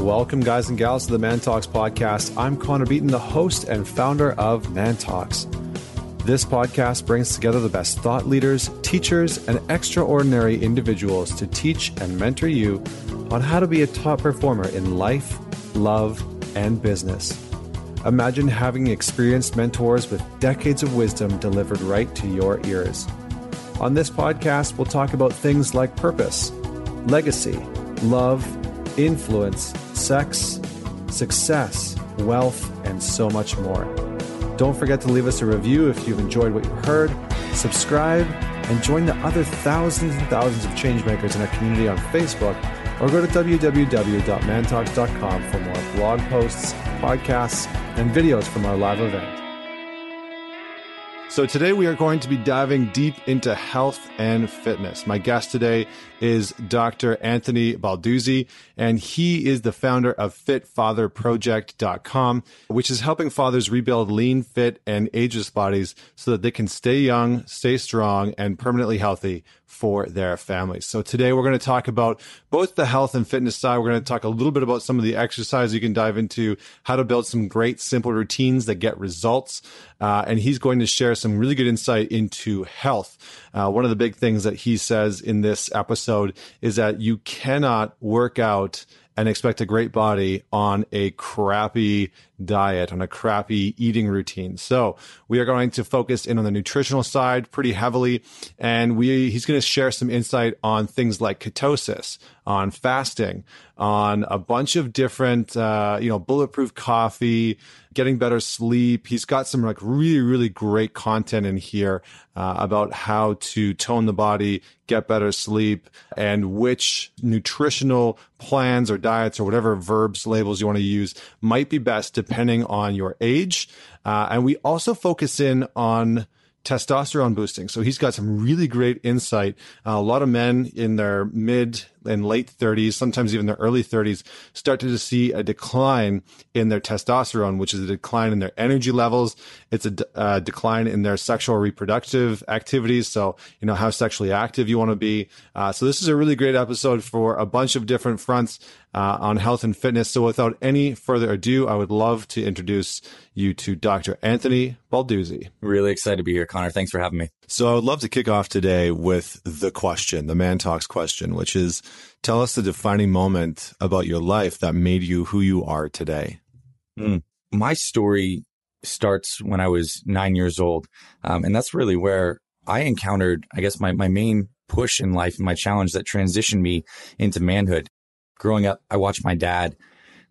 Welcome, guys and gals, to the Man Talks podcast. I'm Connor Beaton, the host and founder of Man Talks. This podcast brings together the best thought leaders, teachers, and extraordinary individuals to teach and mentor you on how to be a top performer in life, love, and business. Imagine having experienced mentors with decades of wisdom delivered right to your ears. On this podcast, we'll talk about things like purpose, legacy, love, influence, sex, success, wealth, and so much more. Don't forget to leave us a review if you've enjoyed what you heard, subscribe, and join the other thousands and thousands of changemakers in our community on Facebook, or go to www.mantalks.com for more blog posts, podcasts, and videos from our live event. So, today we are going to be diving deep into health and fitness. My guest today is Dr. Anthony Balduzzi, and he is the founder of FitFatherProject.com, which is helping fathers rebuild lean, fit, and ageless bodies so that they can stay young, stay strong, and permanently healthy for their families. So today we're going to talk about both the health and fitness side. We're going to talk a little bit about some of the exercise you can dive into, how to build some great simple routines that get results. Uh, and he's going to share some really good insight into health. Uh, one of the big things that he says in this episode is that you cannot work out and expect a great body on a crappy diet, on a crappy eating routine. So we are going to focus in on the nutritional side pretty heavily. And we, he's going to share some insight on things like ketosis, on fasting, on a bunch of different, uh, you know, bulletproof coffee, getting better sleep. He's got some like really, really great content in here uh, about how to tone the body, get better sleep, and which nutritional plans or diets or whatever verbs labels you want to use might be best depending on your age. Uh, and we also focus in on testosterone boosting. So he's got some really great insight. Uh, a lot of men in their mid and late 30s, sometimes even their early 30s, start to see a decline in their testosterone, which is a decline in their energy levels. It's a uh, decline in their sexual reproductive activities. So, you know, how sexually active you want to be. Uh, so this is a really great episode for a bunch of different fronts uh, on health and fitness. So without any further ado, I would love to introduce you to Dr. Anthony Balduzzi. Really excited to be here, Connor. Thanks for having me. So I would love to kick off today with the question, the man talks question, which is tell us the defining moment about your life that made you who you are today. Mm. My story starts when I was nine years old. Um, and that's really where I encountered, I guess, my, my main push in life and my challenge that transitioned me into manhood. Growing up, I watched my dad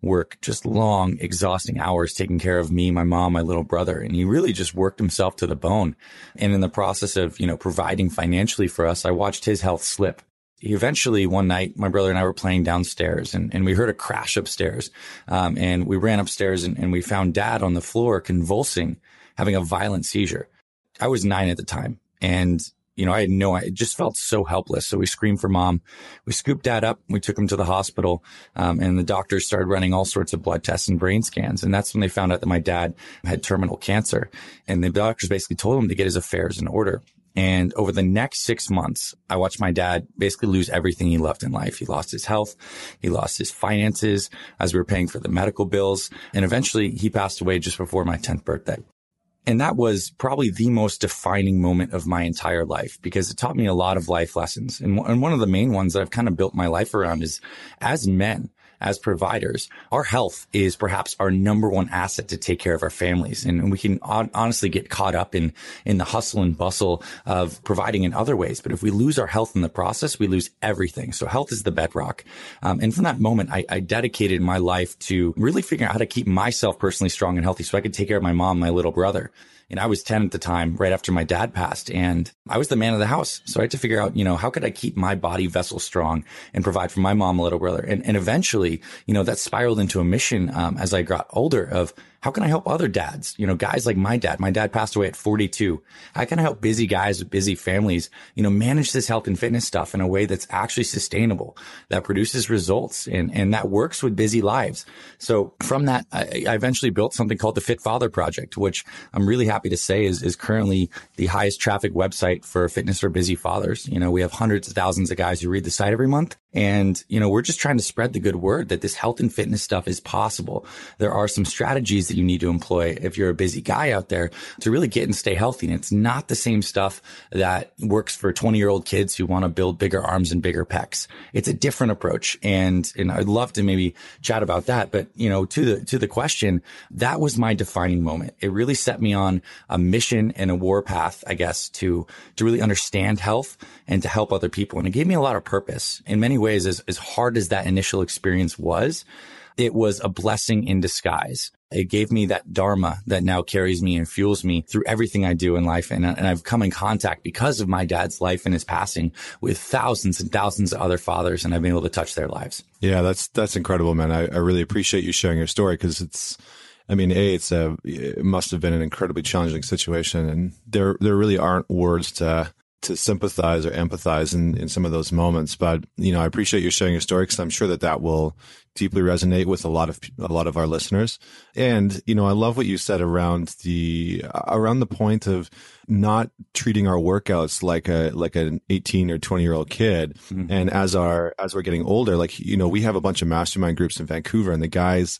work just long, exhausting hours taking care of me, my mom, my little brother. And he really just worked himself to the bone. And in the process of, you know, providing financially for us, I watched his health slip. He eventually, one night, my brother and I were playing downstairs and, and we heard a crash upstairs. Um, and we ran upstairs and, and we found dad on the floor convulsing, having a violent seizure. I was nine at the time. And you know, I had no, I just felt so helpless. So we screamed for mom. We scooped dad up. We took him to the hospital. Um, and the doctors started running all sorts of blood tests and brain scans. And that's when they found out that my dad had terminal cancer. And the doctors basically told him to get his affairs in order. And over the next six months, I watched my dad basically lose everything he loved in life. He lost his health. He lost his finances as we were paying for the medical bills. And eventually he passed away just before my 10th birthday. And that was probably the most defining moment of my entire life because it taught me a lot of life lessons. And, and one of the main ones that I've kind of built my life around is as men, as providers, our health is perhaps our number one asset to take care of our families. And we can honestly get caught up in, in the hustle and bustle of providing in other ways. But if we lose our health in the process, we lose everything. So health is the bedrock. Um, and from that moment, I, I dedicated my life to really figuring out how to keep myself personally strong and healthy so I could take care of my mom, my little brother. And I was 10 at the time, right after my dad passed. And I was the man of the house. So I had to figure out, you know, how could I keep my body vessel strong and provide for my mom, a little brother? And, and eventually, you know, that spiraled into a mission um, as I got older of how can I help other dads? You know, guys like my dad. My dad passed away at 42. How can I help busy guys with busy families, you know, manage this health and fitness stuff in a way that's actually sustainable, that produces results and, and that works with busy lives. So from that, I, I eventually built something called the Fit Father Project, which I'm really happy to say is, is currently the highest traffic website for fitness for busy fathers. You know, we have hundreds of thousands of guys who read the site every month. And, you know, we're just trying to spread the good word that this health and fitness stuff is possible. There are some strategies that you need to employ if you're a busy guy out there to really get and stay healthy. And it's not the same stuff that works for 20 year old kids who want to build bigger arms and bigger pecs. It's a different approach. And, and I'd love to maybe chat about that. But, you know, to the, to the question, that was my defining moment. It really set me on a mission and a war path, I guess, to, to really understand health and to help other people. And it gave me a lot of purpose. In many ways, as, as hard as that initial experience was, it was a blessing in disguise. It gave me that dharma that now carries me and fuels me through everything I do in life. And, and I've come in contact because of my dad's life and his passing with thousands and thousands of other fathers, and I've been able to touch their lives. Yeah, that's that's incredible, man. I, I really appreciate you sharing your story because it's I mean, a it's a it must have been an incredibly challenging situation, and there there really aren't words to to sympathize or empathize in, in some of those moments. But you know, I appreciate you sharing your story because I'm sure that that will deeply resonate with a lot of a lot of our listeners. And you know, I love what you said around the around the point of not treating our workouts like a like an 18 or 20 year old kid. Mm-hmm. And as our as we're getting older, like you know, we have a bunch of mastermind groups in Vancouver, and the guys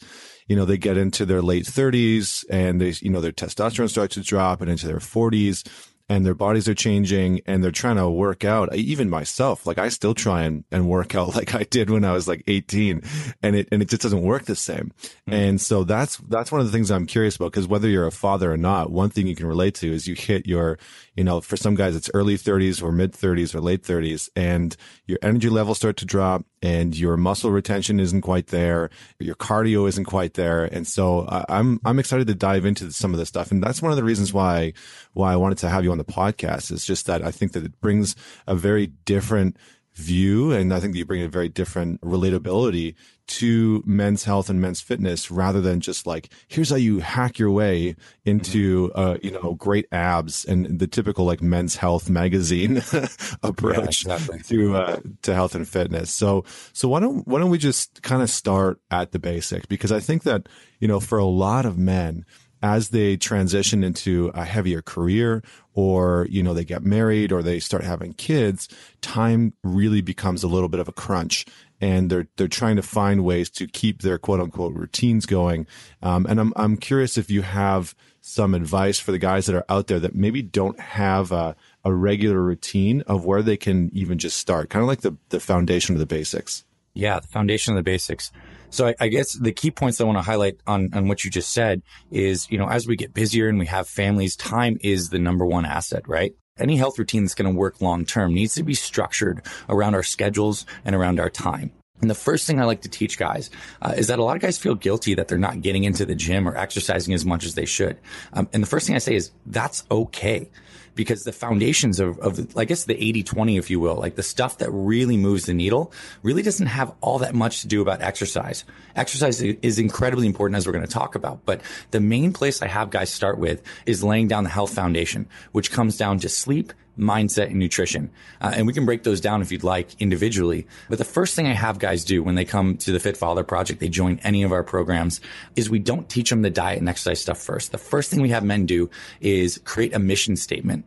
you know, they get into their late 30s and they, you know, their testosterone starts to drop and into their 40s and their bodies are changing and they're trying to work out. Even myself, like I still try and, and work out like I did when I was like 18 and it, and it just doesn't work the same. Mm-hmm. And so that's, that's one of the things I'm curious about because whether you're a father or not, one thing you can relate to is you hit your, you know, for some guys, it's early 30s or mid 30s or late 30s and your energy levels start to drop and your muscle retention isn't quite there. Your cardio isn't quite there. And so I'm, I'm excited to dive into some of this stuff. And that's one of the reasons why, why I wanted to have you on the podcast is just that I think that it brings a very different view. And I think that you bring a very different relatability to men's health and men's fitness rather than just like, here's how you hack your way into, mm-hmm. uh, you know, great abs and the typical like men's health magazine approach yeah, exactly. to, uh, to health and fitness. So, so why don't, why don't we just kind of start at the basic? Because I think that, you know, for a lot of men, as they transition into a heavier career or, you know, they get married or they start having kids, time really becomes a little bit of a crunch and they're, they're trying to find ways to keep their quote unquote routines going. Um, and I'm, I'm curious if you have some advice for the guys that are out there that maybe don't have a, a regular routine of where they can even just start, kind of like the, the foundation of the basics. Yeah, the foundation of the basics. So I, I, guess the key points I want to highlight on, on what you just said is, you know, as we get busier and we have families, time is the number one asset, right? Any health routine that's going to work long term needs to be structured around our schedules and around our time. And the first thing I like to teach guys uh, is that a lot of guys feel guilty that they're not getting into the gym or exercising as much as they should. Um, and the first thing I say is that's okay because the foundations of, of I guess the 80 20, if you will, like the stuff that really moves the needle really doesn't have all that much to do about exercise. Exercise is incredibly important as we're going to talk about, but the main place I have guys start with is laying down the health foundation, which comes down to sleep, mindset and nutrition. Uh, and we can break those down if you'd like individually. But the first thing I have guys do when they come to the Fit Father Project, they join any of our programs, is we don't teach them the diet and exercise stuff first. The first thing we have men do is create a mission statement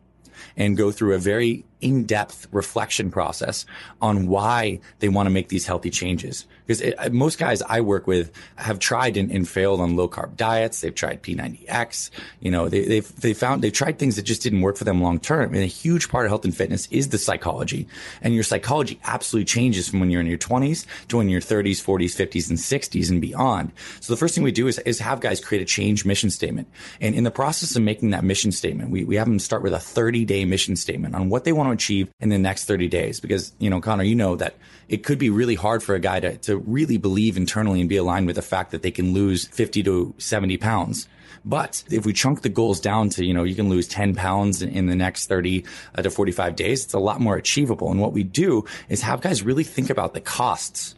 and go through a very in-depth reflection process on why they want to make these healthy changes. Because it, uh, most guys I work with have tried and, and, failed on low carb diets. They've tried P90X. You know, they, they've, they found, they've tried things that just didn't work for them long term. And a huge part of health and fitness is the psychology. And your psychology absolutely changes from when you're in your 20s to when you're 30s, 40s, 50s, and 60s and beyond. So the first thing we do is, is have guys create a change mission statement. And in the process of making that mission statement, we, we have them start with a 30 day mission statement on what they want to achieve in the next 30 days. Because, you know, Connor, you know that it could be really hard for a guy to, to really believe internally and be aligned with the fact that they can lose 50 to 70 pounds. But if we chunk the goals down to, you know, you can lose 10 pounds in the next 30 uh, to 45 days, it's a lot more achievable. And what we do is have guys really think about the costs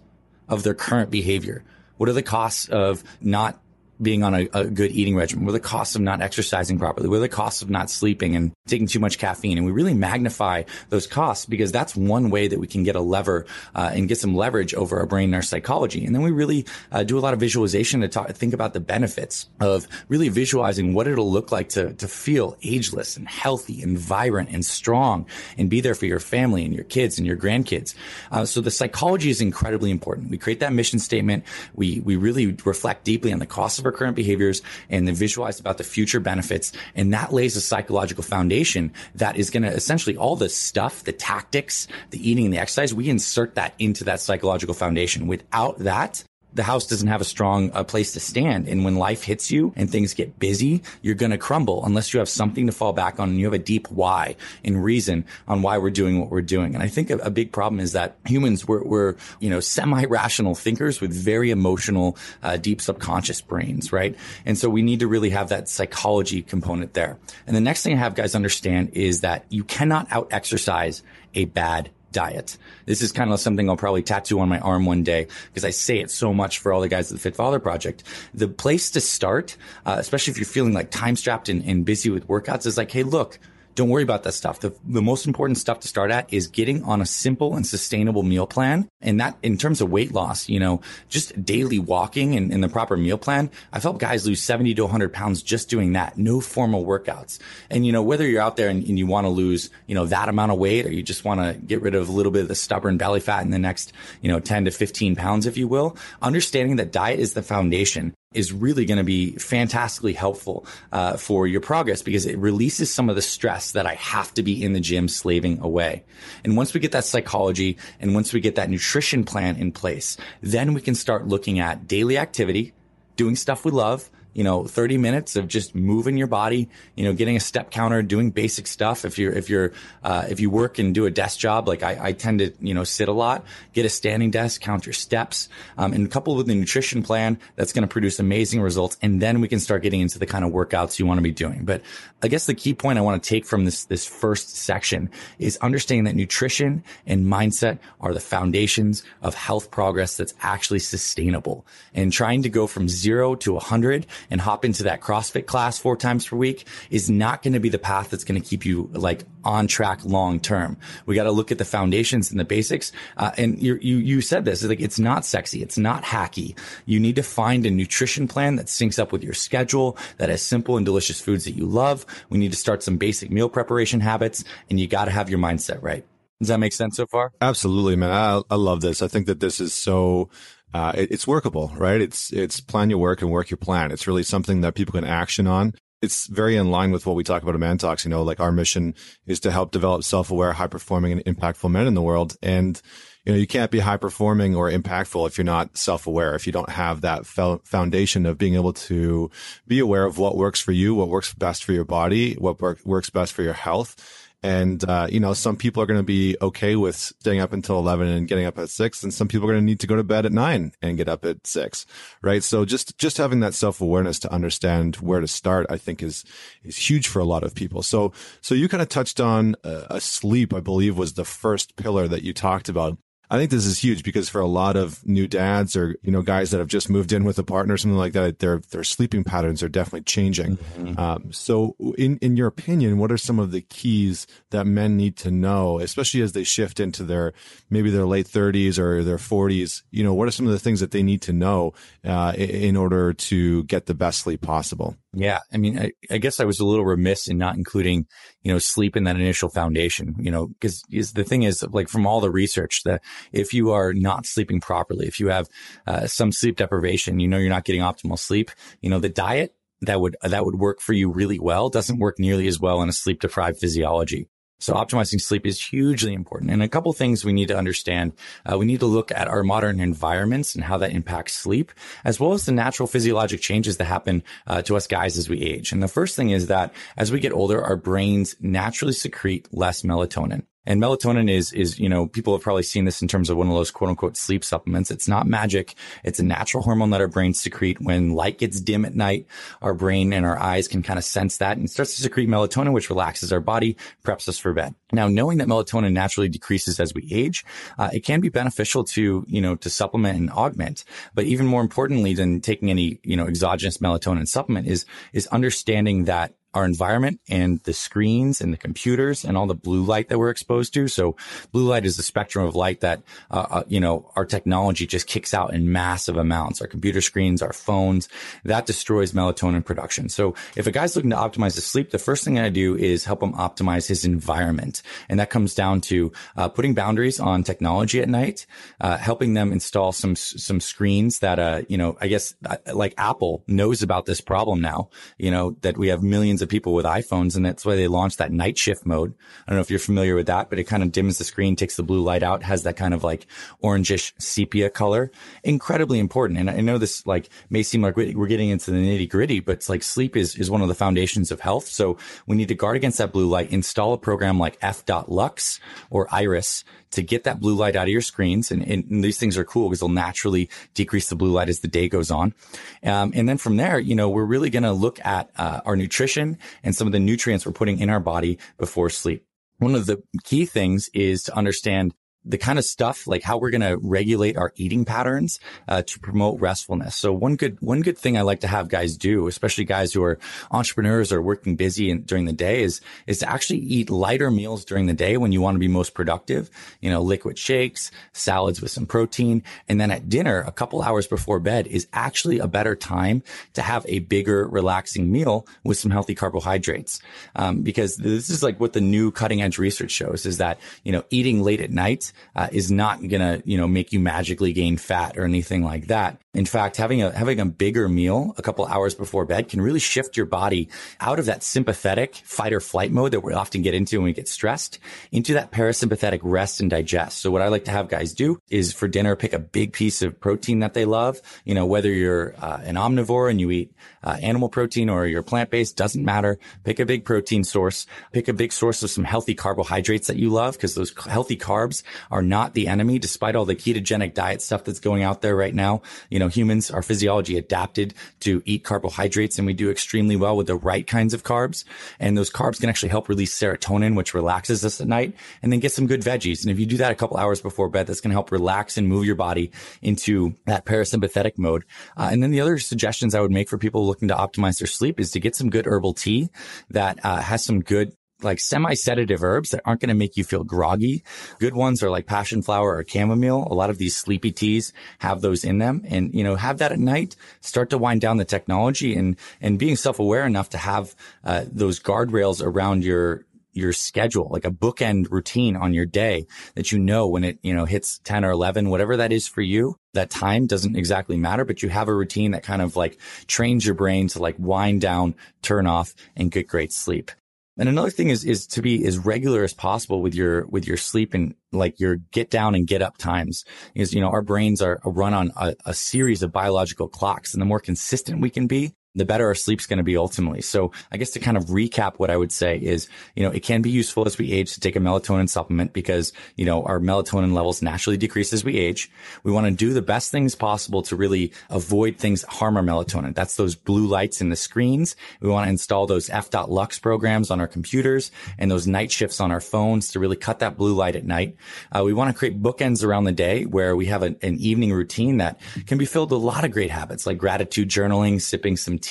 of their current behavior. What are the costs of not being on a, a, good eating regimen? Are the costs of not exercising properly? Are the costs of not sleeping and taking too much caffeine? And we really magnify those costs because that's one way that we can get a lever uh, and get some leverage over our brain and our psychology. And then we really uh, do a lot of visualization to talk, think about the benefits of really visualizing what it'll look like to, to feel ageless and healthy and vibrant and strong and be there for your family and your kids and your grandkids. Uh, so the psychology is incredibly important. We create that mission statement. We, we really reflect deeply on the costs of our current behaviors and then visualize about the future benefits. And that lays a psychological foundation that is going to essentially all the stuff, the tactics, the eating and the exercise, we insert that into that psychological foundation. Without that, the house doesn't have a strong uh, place to stand. And when life hits you and things get busy, you're going to crumble unless you have something to fall back on and you have a deep why and reason on why we're doing what we're doing. And I think a, a big problem is that humans we're, we're you know semi-rational thinkers with very emotional, uh, deep subconscious brains, right? And so we need to really have that psychology component there. And the next thing I have guys understand is that you cannot out exercise a bad diet. This is kind of something I'll probably tattoo on my arm one day because I say it so much for all the guys at the Fit Father Project. The place to start, uh, especially if you're feeling like time strapped and, and busy with workouts, is like, hey, look, don't worry about that stuff. The, the most important stuff to start at is getting on a simple and sustainable meal plan. And that in terms of weight loss, you know, just daily walking and, and the proper meal plan, I've helped guys lose 70 to 100 pounds just doing that. No formal workouts. And, you know, whether you're out there and, and you want to lose, you know, that amount of weight or you just want to get rid of a little bit of the stubborn belly fat in the next, you know, 10 to 15 pounds, if you will, understanding that diet is the foundation is really going to be fantastically helpful uh, for your progress because it releases some of the stress that I have to be in the gym slaving away. And once we get that psychology and once we get that nutrition plan in place, then we can start looking at daily activity, doing stuff we love, you know, 30 minutes of just moving your body, you know, getting a step counter, doing basic stuff. If you're, if you're, uh, if you work and do a desk job, like I, I, tend to, you know, sit a lot, get a standing desk, count your steps, um, and coupled with the nutrition plan, that's going to produce amazing results. And then we can start getting into the kind of workouts you want to be doing. But I guess the key point I want to take from this, this first section is understanding that nutrition and mindset are the foundations of health progress that's actually sustainable and trying to go from zero to a hundred and hop into that CrossFit class four times per week is not going to be the path that's going to keep you like on track long term. We got to look at the foundations and the basics. Uh, and you you you said this like it's not sexy, it's not hacky. You need to find a nutrition plan that syncs up with your schedule that has simple and delicious foods that you love. We need to start some basic meal preparation habits, and you got to have your mindset right. Does that make sense so far? Absolutely, man. I, I love this. I think that this is so uh, it, it's workable, right? It's it's plan your work and work your plan. It's really something that people can action on. It's very in line with what we talk about at Man Talks. You know, like our mission is to help develop self-aware, high-performing, and impactful men in the world. And you know, you can't be high performing or impactful if you're not self aware, if you don't have that foundation of being able to be aware of what works for you, what works best for your body, what work- works best for your health and, uh, you know, some people are going to be okay with staying up until 11 and getting up at six. And some people are going to need to go to bed at nine and get up at six. Right. So just, just having that self awareness to understand where to start, I think is, is huge for a lot of people. So, so you kind of touched on uh, a sleep, I believe was the first pillar that you talked about. I think this is huge because for a lot of new dads or you know guys that have just moved in with a partner or something like that, their their sleeping patterns are definitely changing. Mm-hmm. Um, so, in in your opinion, what are some of the keys that men need to know, especially as they shift into their maybe their late thirties or their forties? You know, what are some of the things that they need to know uh, in order to get the best sleep possible? Yeah. I mean, I, I, guess I was a little remiss in not including, you know, sleep in that initial foundation, you know, because is the thing is like from all the research that if you are not sleeping properly, if you have uh, some sleep deprivation, you know, you're not getting optimal sleep, you know, the diet that would, that would work for you really well doesn't work nearly as well in a sleep deprived physiology. So optimizing sleep is hugely important. And a couple things we need to understand. Uh, we need to look at our modern environments and how that impacts sleep, as well as the natural physiologic changes that happen uh, to us guys as we age. And the first thing is that as we get older, our brains naturally secrete less melatonin. And melatonin is, is, you know, people have probably seen this in terms of one of those quote unquote sleep supplements. It's not magic. It's a natural hormone that our brains secrete when light gets dim at night. Our brain and our eyes can kind of sense that and starts to secrete melatonin, which relaxes our body, preps us for bed. Now, knowing that melatonin naturally decreases as we age, uh, it can be beneficial to, you know, to supplement and augment. But even more importantly than taking any, you know, exogenous melatonin supplement is, is understanding that our environment and the screens and the computers and all the blue light that we're exposed to. So blue light is the spectrum of light that, uh, uh, you know, our technology just kicks out in massive amounts. Our computer screens, our phones, that destroys melatonin production. So if a guy's looking to optimize his sleep, the first thing I do is help him optimize his environment. And that comes down to, uh, putting boundaries on technology at night, uh, helping them install some, some screens that, uh, you know, I guess uh, like Apple knows about this problem now, you know, that we have millions of of people with iPhones, and that's why they launched that night shift mode. I don't know if you're familiar with that, but it kind of dims the screen, takes the blue light out, has that kind of like orangish sepia color. Incredibly important. And I know this like may seem like we're getting into the nitty gritty, but it's like sleep is, is one of the foundations of health. So we need to guard against that blue light, install a program like f.lux or iris to get that blue light out of your screens. And, and these things are cool because they'll naturally decrease the blue light as the day goes on. Um, and then from there, you know, we're really going to look at uh, our nutrition and some of the nutrients we're putting in our body before sleep. One of the key things is to understand the kind of stuff like how we're going to regulate our eating patterns uh, to promote restfulness. So one good one good thing I like to have guys do, especially guys who are entrepreneurs or working busy in, during the day, is is to actually eat lighter meals during the day when you want to be most productive. You know, liquid shakes, salads with some protein, and then at dinner, a couple hours before bed, is actually a better time to have a bigger, relaxing meal with some healthy carbohydrates. Um, because this is like what the new cutting edge research shows is that you know eating late at night uh, is not going to, you know, make you magically gain fat or anything like that. In fact, having a, having a bigger meal a couple hours before bed can really shift your body out of that sympathetic fight or flight mode that we often get into when we get stressed into that parasympathetic rest and digest. So what I like to have guys do is for dinner, pick a big piece of protein that they love. You know, whether you're uh, an omnivore and you eat uh, animal protein or you're plant-based, doesn't matter. Pick a big protein source, pick a big source of some healthy carbohydrates that you love because those healthy carbs are not the enemy despite all the ketogenic diet stuff that's going out there right now. You know, humans, our physiology adapted to eat carbohydrates and we do extremely well with the right kinds of carbs. And those carbs can actually help release serotonin, which relaxes us at night and then get some good veggies. And if you do that a couple hours before bed, that's going to help relax and move your body into that parasympathetic mode. Uh, and then the other suggestions I would make for people looking to optimize their sleep is to get some good herbal tea that uh, has some good like semi-sedative herbs that aren't going to make you feel groggy. Good ones are like passion flower or chamomile. A lot of these sleepy teas have those in them and, you know, have that at night, start to wind down the technology and, and being self-aware enough to have, uh, those guardrails around your, your schedule, like a bookend routine on your day that you know when it, you know, hits 10 or 11, whatever that is for you, that time doesn't exactly matter, but you have a routine that kind of like trains your brain to like wind down, turn off and get great sleep. And another thing is, is to be as regular as possible with your, with your sleep and like your get down and get up times. Is, you know, our brains are run on a, a series of biological clocks and the more consistent we can be, the better our sleep's going to be ultimately. So I guess to kind of recap what I would say is, you know, it can be useful as we age to take a melatonin supplement because, you know, our melatonin levels naturally decrease as we age. We want to do the best things possible to really avoid things that harm our melatonin. That's those blue lights in the screens. We want to install those f.lux programs on our computers and those night shifts on our phones to really cut that blue light at night. Uh, we want to create bookends around the day where we have an evening routine that can be filled with a lot of great habits like gratitude journaling, sipping some tea,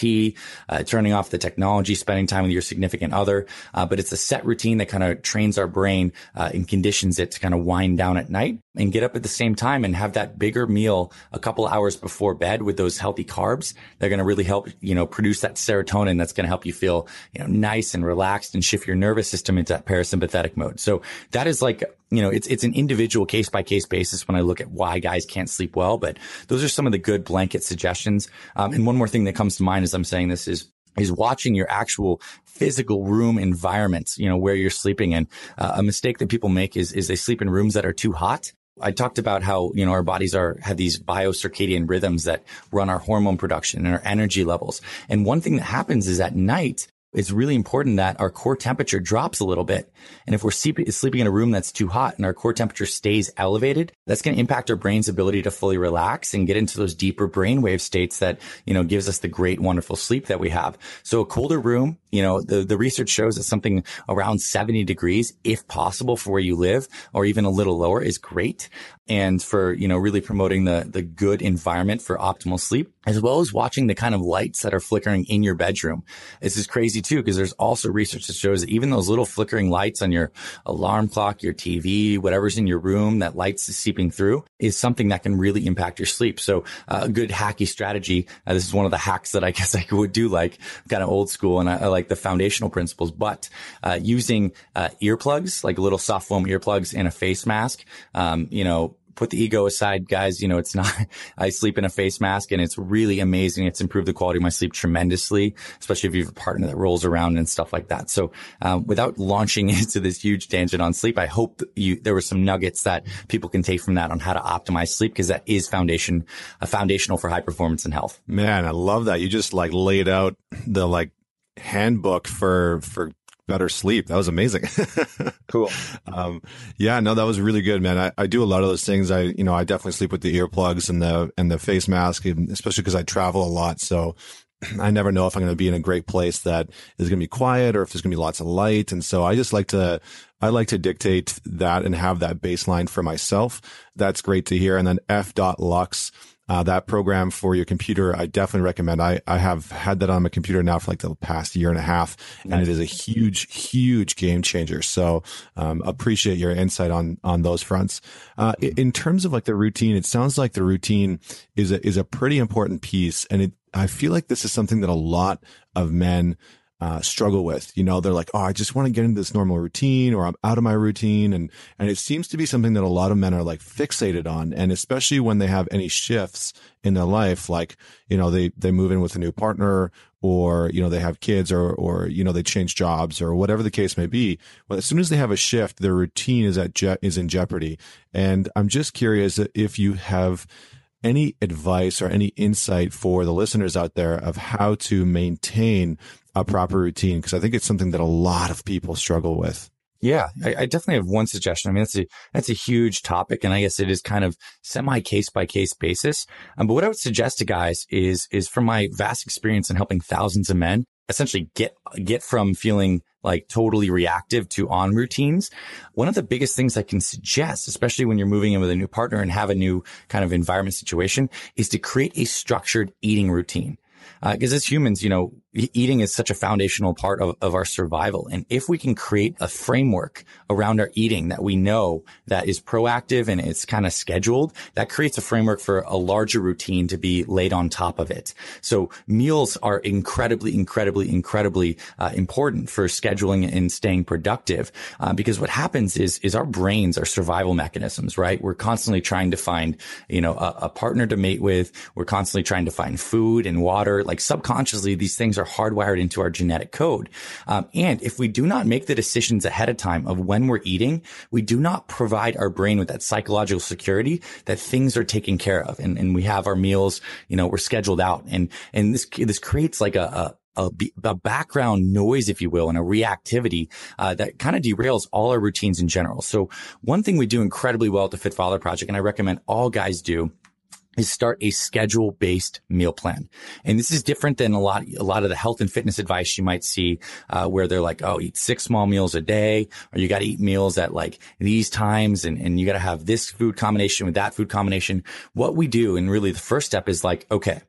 uh, turning off the technology, spending time with your significant other. Uh, but it's a set routine that kind of trains our brain uh, and conditions it to kind of wind down at night and get up at the same time and have that bigger meal a couple hours before bed with those healthy carbs. They're going to really help, you know, produce that serotonin that's going to help you feel, you know, nice and relaxed and shift your nervous system into that parasympathetic mode. So that is like, you know, it's, it's an individual case by case basis when I look at why guys can't sleep well, but those are some of the good blanket suggestions. Um, and one more thing that comes to mind as I'm saying this is is watching your actual physical room environments, you know, where you're sleeping. And uh, a mistake that people make is, is they sleep in rooms that are too hot. I talked about how, you know, our bodies are, have these biocircadian rhythms that run our hormone production and our energy levels. And one thing that happens is at night, it's really important that our core temperature drops a little bit. And if we're sleeping in a room that's too hot and our core temperature stays elevated, that's going to impact our brain's ability to fully relax and get into those deeper brainwave states that, you know, gives us the great, wonderful sleep that we have. So a colder room, you know, the, the research shows that something around 70 degrees, if possible for where you live or even a little lower is great. And for, you know, really promoting the, the good environment for optimal sleep, as well as watching the kind of lights that are flickering in your bedroom. This is crazy too, because there's also research that shows that even those little flickering lights on your alarm clock, your TV, whatever's in your room that lights is seeping through is something that can really impact your sleep. So uh, a good hacky strategy. Uh, this is one of the hacks that I guess I would do like kind of old school and I, I like the foundational principles, but uh, using uh, earplugs, like little soft foam earplugs and a face mask, um, you know, put the ego aside, guys. You know, it's not, I sleep in a face mask and it's really amazing. It's improved the quality of my sleep tremendously, especially if you have a partner that rolls around and stuff like that. So, um, without launching into this huge tangent on sleep, I hope you, there were some nuggets that people can take from that on how to optimize sleep because that is foundation, a foundational for high performance and health. Man, I love that. You just like laid out the like handbook for, for better sleep. That was amazing. cool. Um, yeah, no, that was really good, man. I, I do a lot of those things. I, you know, I definitely sleep with the earplugs and the, and the face mask, especially because I travel a lot. So I never know if I'm going to be in a great place that is going to be quiet or if there's going to be lots of light. And so I just like to, I like to dictate that and have that baseline for myself. That's great to hear. And then F dot Lux uh, that program for your computer, I definitely recommend. I, I have had that on my computer now for like the past year and a half, nice. and it is a huge, huge game changer. So, um, appreciate your insight on, on those fronts. Uh, in terms of like the routine, it sounds like the routine is a, is a pretty important piece. And it, I feel like this is something that a lot of men uh, struggle with. You know, they're like, oh, I just want to get into this normal routine or I'm out of my routine. And, and it seems to be something that a lot of men are like fixated on. And especially when they have any shifts in their life, like, you know, they, they move in with a new partner or, you know, they have kids or, or, you know, they change jobs or whatever the case may be. Well, as soon as they have a shift, their routine is at, je- is in jeopardy. And I'm just curious if you have, any advice or any insight for the listeners out there of how to maintain a proper routine? Because I think it's something that a lot of people struggle with. Yeah, I, I, definitely have one suggestion. I mean, that's a that's a huge topic, and I guess it is kind of semi case by case basis. Um, but what I would suggest to guys is is from my vast experience in helping thousands of men, essentially get get from feeling like totally reactive to on routines. One of the biggest things I can suggest, especially when you're moving in with a new partner and have a new kind of environment situation, is to create a structured eating routine. Because uh, as humans, you know, eating is such a foundational part of, of our survival. And if we can create a framework around our eating that we know that is proactive and it's kind of scheduled, that creates a framework for a larger routine to be laid on top of it. So meals are incredibly, incredibly, incredibly uh, important for scheduling and staying productive. Uh, because what happens is, is our brains are survival mechanisms, right? We're constantly trying to find, you know, a, a partner to mate with. We're constantly trying to find food and water. Like subconsciously, these things are are hardwired into our genetic code. Um, and if we do not make the decisions ahead of time of when we're eating, we do not provide our brain with that psychological security that things are taken care of. And, and we have our meals, you know, we're scheduled out. And, and this, this creates like a, a a, a, background noise, if you will, and a reactivity uh, that kind of derails all our routines in general. So one thing we do incredibly well at the Fit Father Project, and I recommend all guys do, is start a schedule based meal plan. And this is different than a lot, a lot of the health and fitness advice you might see, uh, where they're like, oh, eat six small meals a day, or you got to eat meals at like these times and, and you got to have this food combination with that food combination. What we do, and really the first step is like, okay,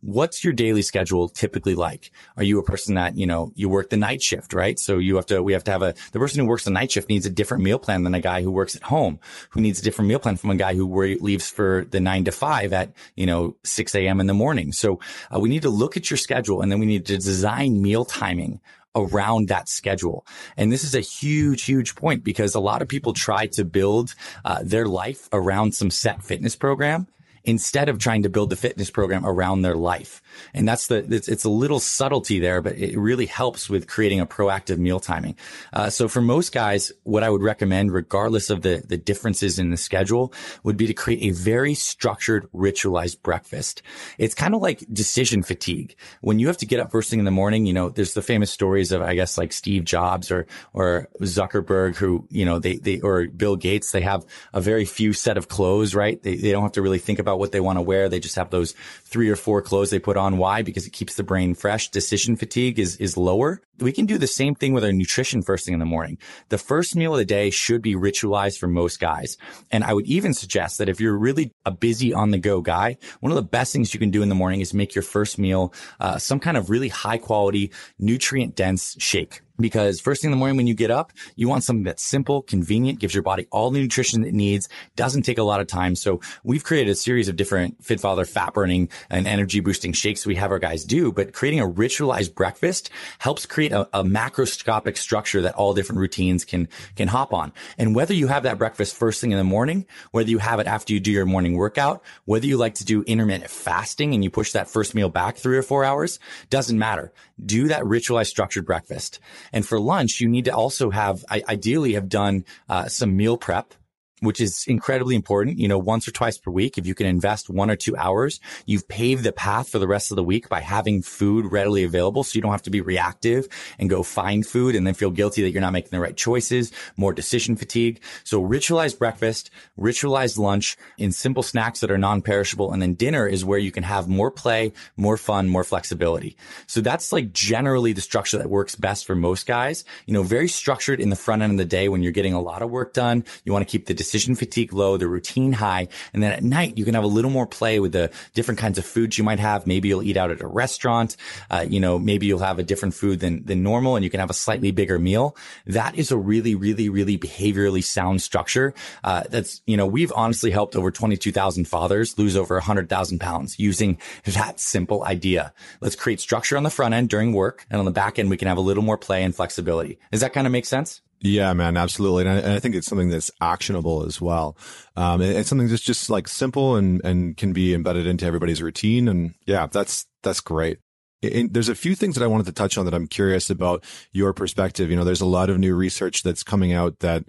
what's your daily schedule typically like? Are you a person that, you know, you work the night shift, right? So you have to, we have to have a, the person who works the night shift needs a different meal plan than a guy who works at home, who needs a different meal plan from a guy who leaves for the nine to five at, you know, 6 a.m. in the morning. So uh, we need to look at your schedule and then we need to design meal timing around that schedule. And this is a huge, huge point because a lot of people try to build uh, their life around some set fitness program instead of trying to build the fitness program around their life. And that's the, it's, it's a little subtlety there, but it really helps with creating a proactive meal timing. Uh, so for most guys, what I would recommend, regardless of the, the differences in the schedule, would be to create a very structured, ritualized breakfast. It's kind of like decision fatigue. When you have to get up first thing in the morning, you know, there's the famous stories of, I guess, like Steve Jobs or, or Zuckerberg, who, you know, they, they, or Bill Gates, they have a very few set of clothes, right? They, they don't have to really think about what they want to wear. They just have those three or four clothes they put on. Why? Because it keeps the brain fresh. Decision fatigue is, is lower. We can do the same thing with our nutrition first thing in the morning. The first meal of the day should be ritualized for most guys. And I would even suggest that if you're really a busy on the go guy, one of the best things you can do in the morning is make your first meal, uh, some kind of really high quality, nutrient dense shake because first thing in the morning when you get up, you want something that's simple, convenient, gives your body all the nutrition it needs, doesn't take a lot of time. So we've created a series of different FitFather fat burning and energy boosting shakes we have our guys do, but creating a ritualized breakfast helps create a, a macroscopic structure that all different routines can, can hop on. And whether you have that breakfast first thing in the morning, whether you have it after you do your morning workout, whether you like to do intermittent fasting and you push that first meal back three or four hours, doesn't matter. Do that ritualized structured breakfast. And for lunch, you need to also have, ideally have done uh, some meal prep which is incredibly important. You know, once or twice per week, if you can invest one or two hours, you've paved the path for the rest of the week by having food readily available. So you don't have to be reactive and go find food and then feel guilty that you're not making the right choices, more decision fatigue. So ritualized breakfast, ritualized lunch in simple snacks that are non-perishable. And then dinner is where you can have more play, more fun, more flexibility. So that's like generally the structure that works best for most guys. You know, very structured in the front end of the day when you're getting a lot of work done. You want to keep the decision fatigue low, the routine high. And then at night, you can have a little more play with the different kinds of foods you might have. Maybe you'll eat out at a restaurant. Uh, you know, maybe you'll have a different food than, than normal and you can have a slightly bigger meal. That is a really, really, really behaviorally sound structure. Uh, that's, you know, we've honestly helped over 22,000 fathers lose over 100,000 pounds using that simple idea. Let's create structure on the front end during work and on the back end, we can have a little more play and flexibility. Does that kind of make sense? Yeah, man, absolutely. And I, and I, think it's something that's actionable as well. Um, and it's something that's just like simple and, and can be embedded into everybody's routine. And yeah, that's, that's great. And there's a few things that I wanted to touch on that I'm curious about your perspective. You know, there's a lot of new research that's coming out that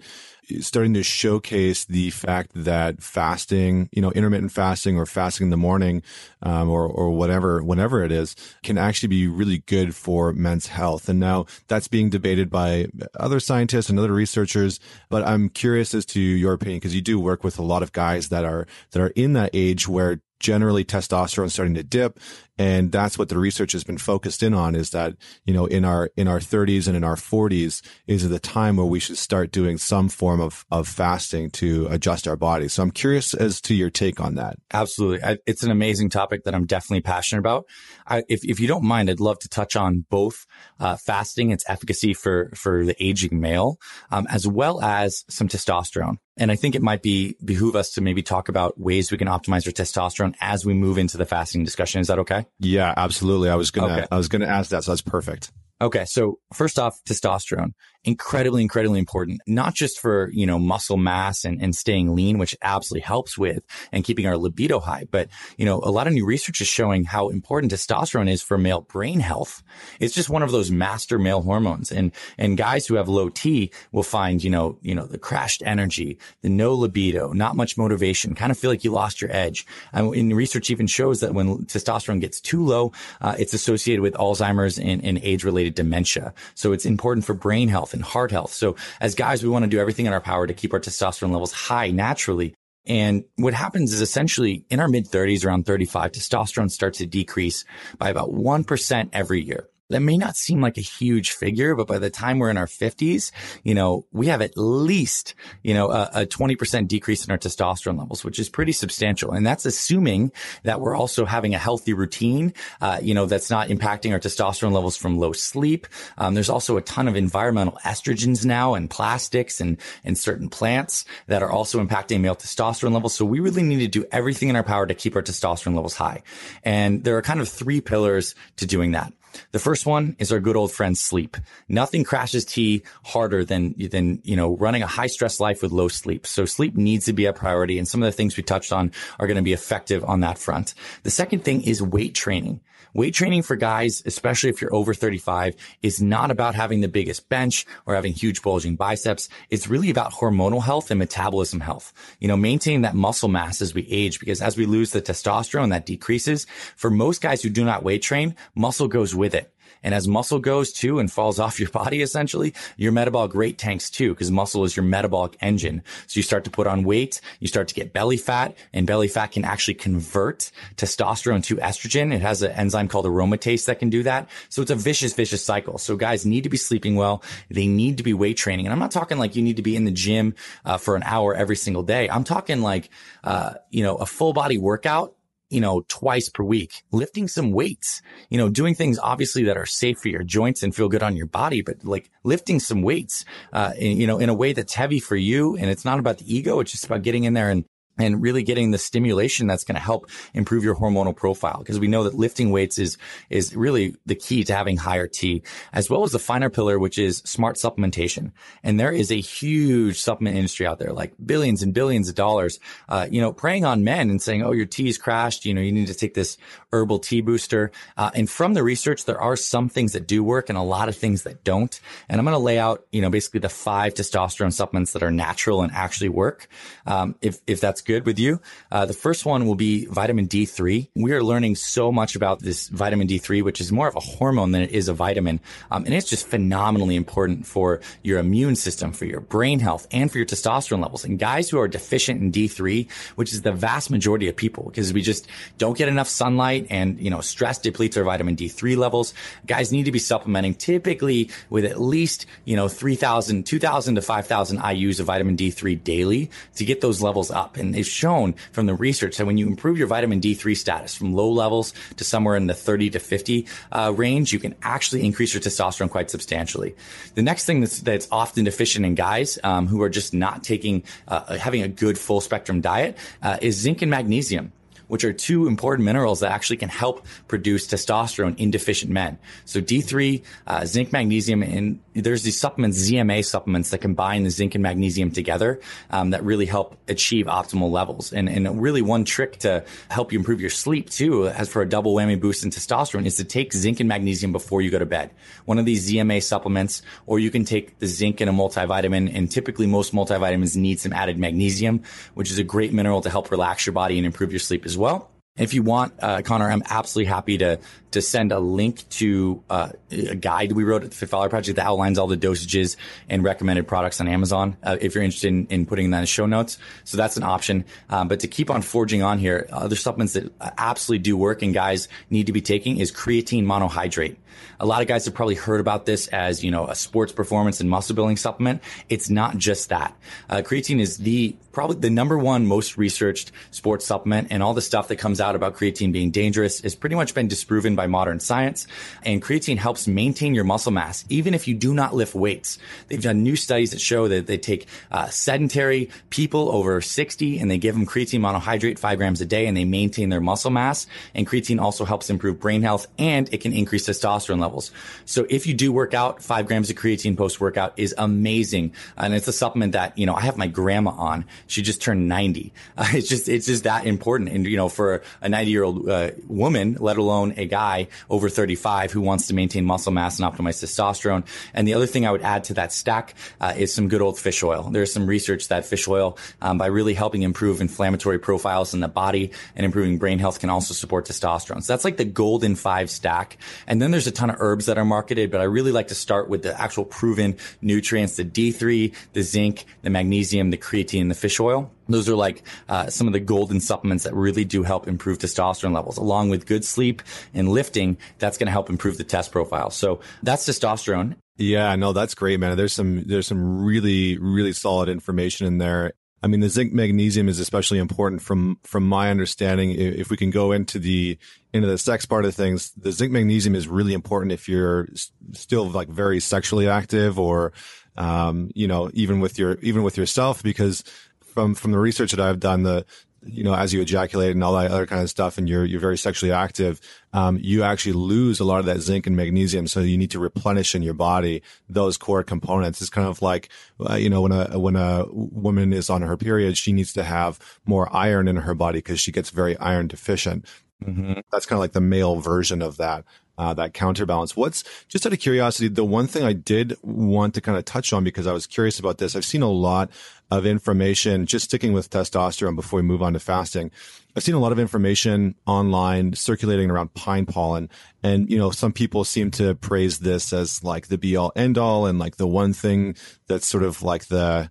starting to showcase the fact that fasting, you know, intermittent fasting or fasting in the morning, um, or, or whatever, whenever it is, can actually be really good for men's health. And now that's being debated by other scientists and other researchers. But I'm curious as to your opinion because you do work with a lot of guys that are, that are in that age where generally testosterone starting to dip and that's what the research has been focused in on is that you know in our in our 30s and in our 40s is the time where we should start doing some form of of fasting to adjust our bodies so i'm curious as to your take on that. Absolutely. I, it's an amazing topic that i'm definitely passionate about. I, if, if you don't mind i'd love to touch on both uh, fasting its efficacy for for the aging male um, as well as some testosterone. And I think it might be behoove us to maybe talk about ways we can optimize our testosterone as we move into the fasting discussion. Is that okay? Yeah, absolutely. I was gonna okay. I was gonna ask that, so that's perfect. Okay, so first off, testosterone incredibly, incredibly important, not just for, you know, muscle mass and, and staying lean, which absolutely helps with and keeping our libido high. But, you know, a lot of new research is showing how important testosterone is for male brain health. It's just one of those master male hormones. And, and guys who have low T will find, you know, you know, the crashed energy, the no libido, not much motivation, kind of feel like you lost your edge. And research even shows that when testosterone gets too low, uh, it's associated with Alzheimer's and, and age related dementia. So it's important for brain health health and heart health. So as guys, we want to do everything in our power to keep our testosterone levels high naturally. And what happens is essentially in our mid 30s, around 35, testosterone starts to decrease by about 1% every year that may not seem like a huge figure, but by the time we're in our fifties, you know, we have at least, you know, a, a 20% decrease in our testosterone levels, which is pretty substantial. And that's assuming that we're also having a healthy routine, uh, you know, that's not impacting our testosterone levels from low sleep. Um, there's also a ton of environmental estrogens now and plastics and, and certain plants that are also impacting male testosterone levels. So we really need to do everything in our power to keep our testosterone levels high. And there are kind of three pillars to doing that. The first one is our good old friend sleep. Nothing crashes T harder than, than, you know, running a high stress life with low sleep. So sleep needs to be a priority. And some of the things we touched on are going to be effective on that front. The second thing is weight training. Weight training for guys, especially if you're over 35, is not about having the biggest bench or having huge bulging biceps. It's really about hormonal health and metabolism health. You know, maintaining that muscle mass as we age, because as we lose the testosterone, that decreases. For most guys who do not weight train, muscle goes with it. And as muscle goes too and falls off your body, essentially, your metabolic rate tanks too, because muscle is your metabolic engine. So you start to put on weight, you start to get belly fat, and belly fat can actually convert testosterone to estrogen. It has an enzyme called aromatase that can do that. So it's a vicious, vicious cycle. So guys need to be sleeping well. They need to be weight training. And I'm not talking like you need to be in the gym uh, for an hour every single day. I'm talking like, uh, you know, a full body workout you know, twice per week, lifting some weights, you know, doing things obviously that are safe for your joints and feel good on your body, but like lifting some weights, uh, in, you know, in a way that's heavy for you. And it's not about the ego. It's just about getting in there and and really getting the stimulation that's going to help improve your hormonal profile. Because we know that lifting weights is, is really the key to having higher T, as well as the finer pillar, which is smart supplementation. And there is a huge supplement industry out there, like billions and billions of dollars, uh, you know, preying on men and saying, Oh, your T's crashed. You know, you need to take this herbal T booster. Uh, and from the research, there are some things that do work and a lot of things that don't. And I'm going to lay out, you know, basically the five testosterone supplements that are natural and actually work. Um, if, if that's with you. Uh, the first one will be vitamin D3. We are learning so much about this vitamin D3, which is more of a hormone than it is a vitamin. Um, and it's just phenomenally important for your immune system, for your brain health, and for your testosterone levels. And guys who are deficient in D3, which is the vast majority of people, because we just don't get enough sunlight and, you know, stress depletes our vitamin D3 levels. Guys need to be supplementing typically with at least, you know, 3,000, 2,000 to 5,000 IUs of vitamin D3 daily to get those levels up. And they've shown from the research that when you improve your vitamin D3 status from low levels to somewhere in the 30 to 50 uh, range, you can actually increase your testosterone quite substantially. The next thing that's, that's often deficient in guys um, who are just not taking, uh, having a good full spectrum diet uh, is zinc and magnesium which are two important minerals that actually can help produce testosterone in deficient men. So D3, uh, zinc, magnesium, and there's these supplements, ZMA supplements that combine the zinc and magnesium together um, that really help achieve optimal levels. And, and really one trick to help you improve your sleep too, as for a double whammy boost in testosterone, is to take zinc and magnesium before you go to bed. One of these ZMA supplements, or you can take the zinc in a multivitamin. And typically most multivitamins need some added magnesium, which is a great mineral to help relax your body and improve your sleep as well. If you want, uh, Connor, I'm absolutely happy to to send a link to uh, a guide we wrote at the Fit Father Project that outlines all the dosages and recommended products on Amazon. Uh, if you're interested in, in, putting that in show notes, so that's an option. Um, but to keep on forging on here, other supplements that absolutely do work and guys need to be taking is creatine monohydrate. A lot of guys have probably heard about this as you know a sports performance and muscle building supplement. It's not just that. Uh, creatine is the probably the number one most researched sports supplement, and all the stuff that comes out about creatine being dangerous has pretty much been disproven by modern science. And creatine helps maintain your muscle mass, even if you do not lift weights. They've done new studies that show that they take uh, sedentary people over 60 and they give them creatine monohydrate five grams a day and they maintain their muscle mass. And creatine also helps improve brain health and it can increase testosterone levels. So if you do work out, five grams of creatine post workout is amazing. And it's a supplement that, you know, I have my grandma on. She just turned 90. Uh, it's just, it's just that important. And, you know, for a 90 year old uh, woman, let alone a guy over 35 who wants to maintain muscle mass and optimize testosterone. And the other thing I would add to that stack uh, is some good old fish oil. There's some research that fish oil, um, by really helping improve inflammatory profiles in the body and improving brain health, can also support testosterone. So that's like the golden five stack. And then there's a ton of herbs that are marketed, but I really like to start with the actual proven nutrients, the D3, the zinc, the magnesium, the creatine, the fish oil. Those are like uh, some of the golden supplements that really do help improve testosterone levels, along with good sleep and lifting. That's going to help improve the test profile. So that's testosterone. Yeah, no, that's great, man. There's some there's some really really solid information in there. I mean, the zinc magnesium is especially important from from my understanding. If we can go into the into the sex part of things, the zinc magnesium is really important if you're still like very sexually active or um, you know, even with your even with yourself because from from the research that I've done, the you know, as you ejaculate and all that other kind of stuff, and you're you're very sexually active, um, you actually lose a lot of that zinc and magnesium. So you need to replenish in your body those core components. It's kind of like, uh, you know, when a when a woman is on her period, she needs to have more iron in her body because she gets very iron deficient. Mm-hmm. That's kind of like the male version of that uh, that counterbalance. What's just out of curiosity, the one thing I did want to kind of touch on because I was curious about this. I've seen a lot of information just sticking with testosterone before we move on to fasting. I've seen a lot of information online circulating around pine pollen. And, you know, some people seem to praise this as like the be all end all and like the one thing that's sort of like the,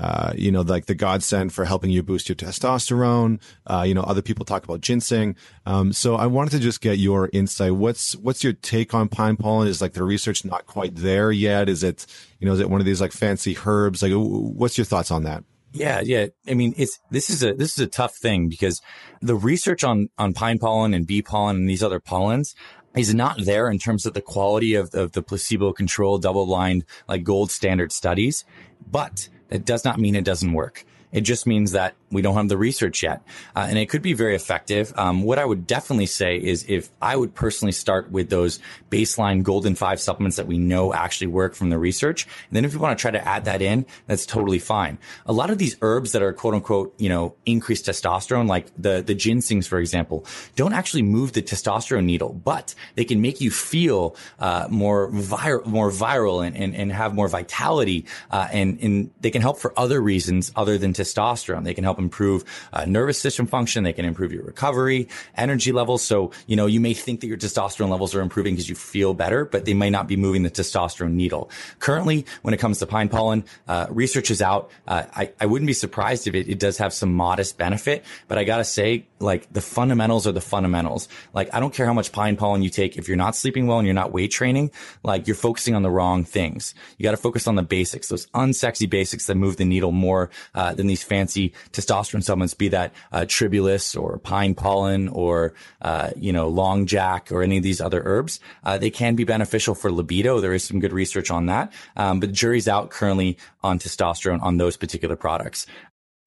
uh, you know, like the godsend for helping you boost your testosterone. Uh, you know, other people talk about ginseng. Um, so I wanted to just get your insight. What's what's your take on pine pollen? Is like the research not quite there yet? Is it you know is it one of these like fancy herbs? Like, what's your thoughts on that? Yeah, yeah. I mean, it's this is a this is a tough thing because the research on on pine pollen and bee pollen and these other pollens is not there in terms of the quality of, of the placebo controlled double blind like gold standard studies, but it does not mean it doesn't work. It just means that we don't have the research yet. Uh, and it could be very effective. Um, what I would definitely say is if I would personally start with those baseline golden five supplements that we know actually work from the research. And then if you want to try to add that in, that's totally fine. A lot of these herbs that are quote unquote, you know, increased testosterone, like the, the ginsengs, for example, don't actually move the testosterone needle, but they can make you feel, uh, more viral, more viral and, and, and have more vitality. Uh, and, and they can help for other reasons other than testosterone. They can help improve uh, nervous system function. They can improve your recovery, energy levels. So, you know, you may think that your testosterone levels are improving because you feel better, but they may not be moving the testosterone needle. Currently, when it comes to pine pollen, uh, research is out. Uh, I, I wouldn't be surprised if it, it does have some modest benefit, but I gotta say, like the fundamentals are the fundamentals. Like, I don't care how much pine pollen you take. If you're not sleeping well and you're not weight training, like you're focusing on the wrong things. You got to focus on the basics, those unsexy basics that move the needle more uh, than these fancy testosterone supplements, be that uh, tribulus or pine pollen or, uh, you know, long jack or any of these other herbs. Uh, they can be beneficial for libido. There is some good research on that. Um, but the jury's out currently on testosterone on those particular products.